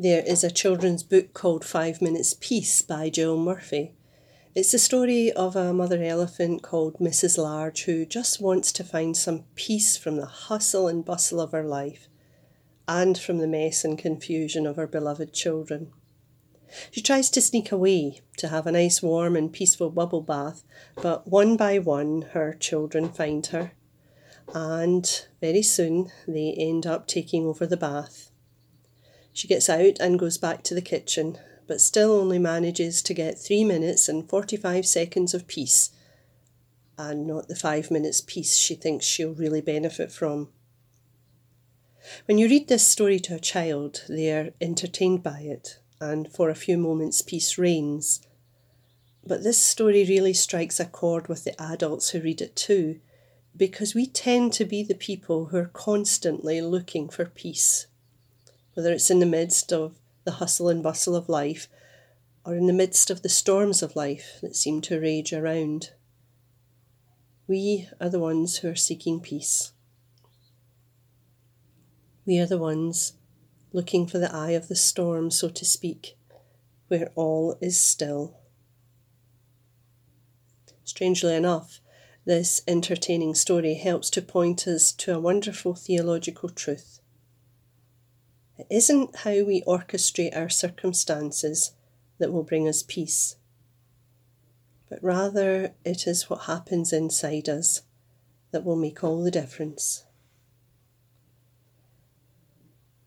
There is a children's book called Five Minutes Peace by Jill Murphy. It's the story of a mother elephant called Mrs. Large who just wants to find some peace from the hustle and bustle of her life and from the mess and confusion of her beloved children. She tries to sneak away to have a nice warm and peaceful bubble bath, but one by one her children find her, and very soon they end up taking over the bath she gets out and goes back to the kitchen, but still only manages to get three minutes and 45 seconds of peace, and not the five minutes peace she thinks she'll really benefit from. When you read this story to a child, they are entertained by it, and for a few moments peace reigns. But this story really strikes a chord with the adults who read it too, because we tend to be the people who are constantly looking for peace whether it's in the midst of the hustle and bustle of life or in the midst of the storms of life that seem to rage around. We are the ones who are seeking peace. We are the ones looking for the eye of the storm, so to speak, where all is still. Strangely enough, this entertaining story helps to point us to a wonderful theological truth. It isn't how we orchestrate our circumstances that will bring us peace, but rather it is what happens inside us that will make all the difference.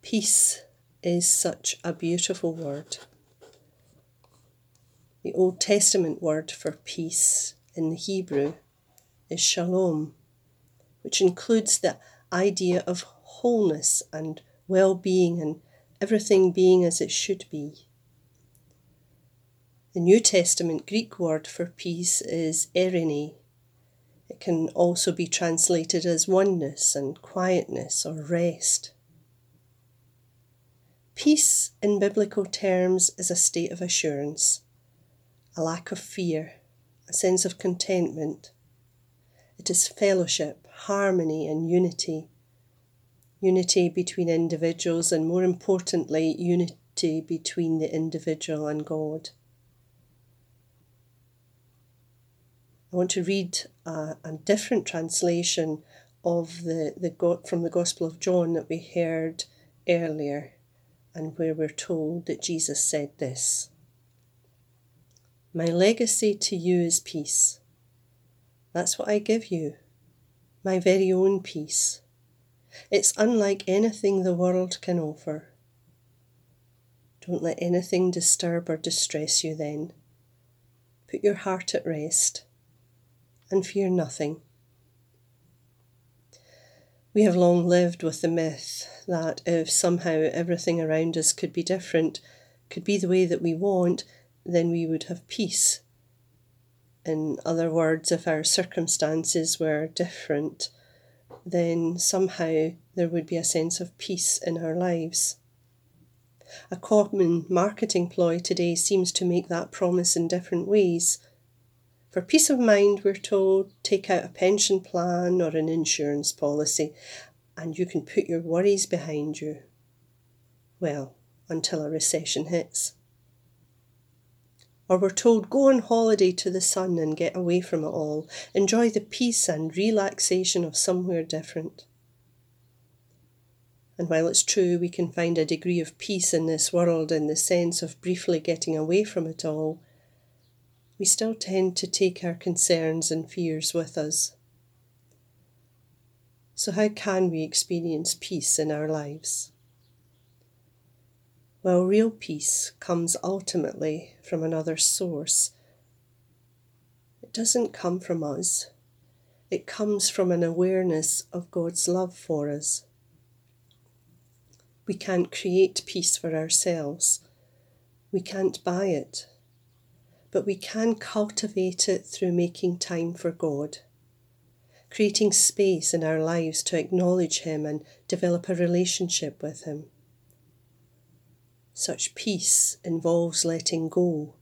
Peace is such a beautiful word. The Old Testament word for peace in the Hebrew is shalom, which includes the idea of wholeness and well being and everything being as it should be. The New Testament Greek word for peace is eirene. It can also be translated as oneness and quietness or rest. Peace in biblical terms is a state of assurance, a lack of fear, a sense of contentment. It is fellowship, harmony, and unity unity between individuals, and more importantly, unity between the individual and God. I want to read a, a different translation of the, the from the Gospel of John that we heard earlier, and where we're told that Jesus said this My legacy to you is peace. That's what I give you, my very own peace. It's unlike anything the world can offer. Don't let anything disturb or distress you then. Put your heart at rest and fear nothing. We have long lived with the myth that if somehow everything around us could be different, could be the way that we want, then we would have peace. In other words, if our circumstances were different, then somehow there would be a sense of peace in our lives. A common marketing ploy today seems to make that promise in different ways. For peace of mind, we're told take out a pension plan or an insurance policy and you can put your worries behind you. Well, until a recession hits. Or we're told go on holiday to the sun and get away from it all, enjoy the peace and relaxation of somewhere different. And while it's true we can find a degree of peace in this world in the sense of briefly getting away from it all, we still tend to take our concerns and fears with us. So, how can we experience peace in our lives? Well, real peace comes ultimately from another source. It doesn't come from us, it comes from an awareness of God's love for us. We can't create peace for ourselves, we can't buy it, but we can cultivate it through making time for God creating space in our lives to acknowledge Him and develop a relationship with Him. Such peace involves letting go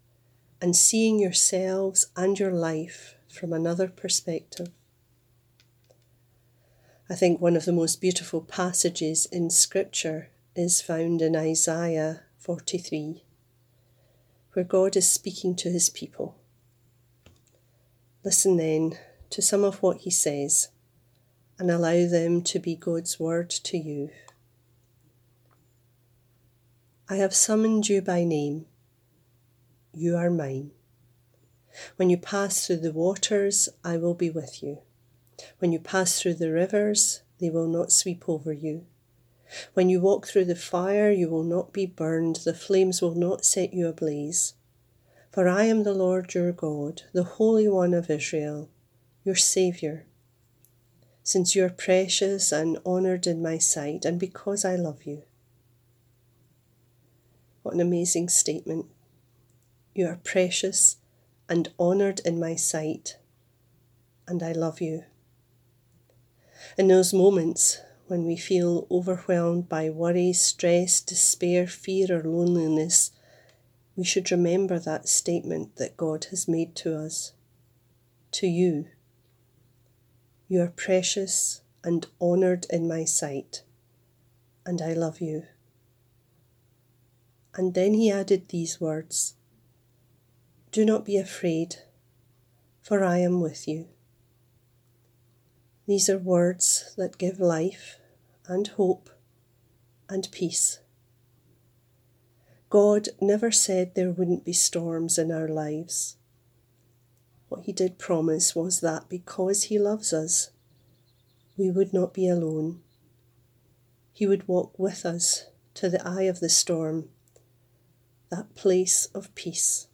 and seeing yourselves and your life from another perspective. I think one of the most beautiful passages in Scripture is found in Isaiah 43, where God is speaking to his people. Listen then to some of what he says and allow them to be God's word to you. I have summoned you by name. You are mine. When you pass through the waters, I will be with you. When you pass through the rivers, they will not sweep over you. When you walk through the fire, you will not be burned, the flames will not set you ablaze. For I am the Lord your God, the Holy One of Israel, your Saviour. Since you are precious and honoured in my sight, and because I love you. What an amazing statement. You are precious and honoured in my sight, and I love you. In those moments when we feel overwhelmed by worry, stress, despair, fear, or loneliness, we should remember that statement that God has made to us. To you, you are precious and honoured in my sight, and I love you. And then he added these words Do not be afraid, for I am with you. These are words that give life and hope and peace. God never said there wouldn't be storms in our lives. What He did promise was that because He loves us, we would not be alone. He would walk with us to the eye of the storm, that place of peace.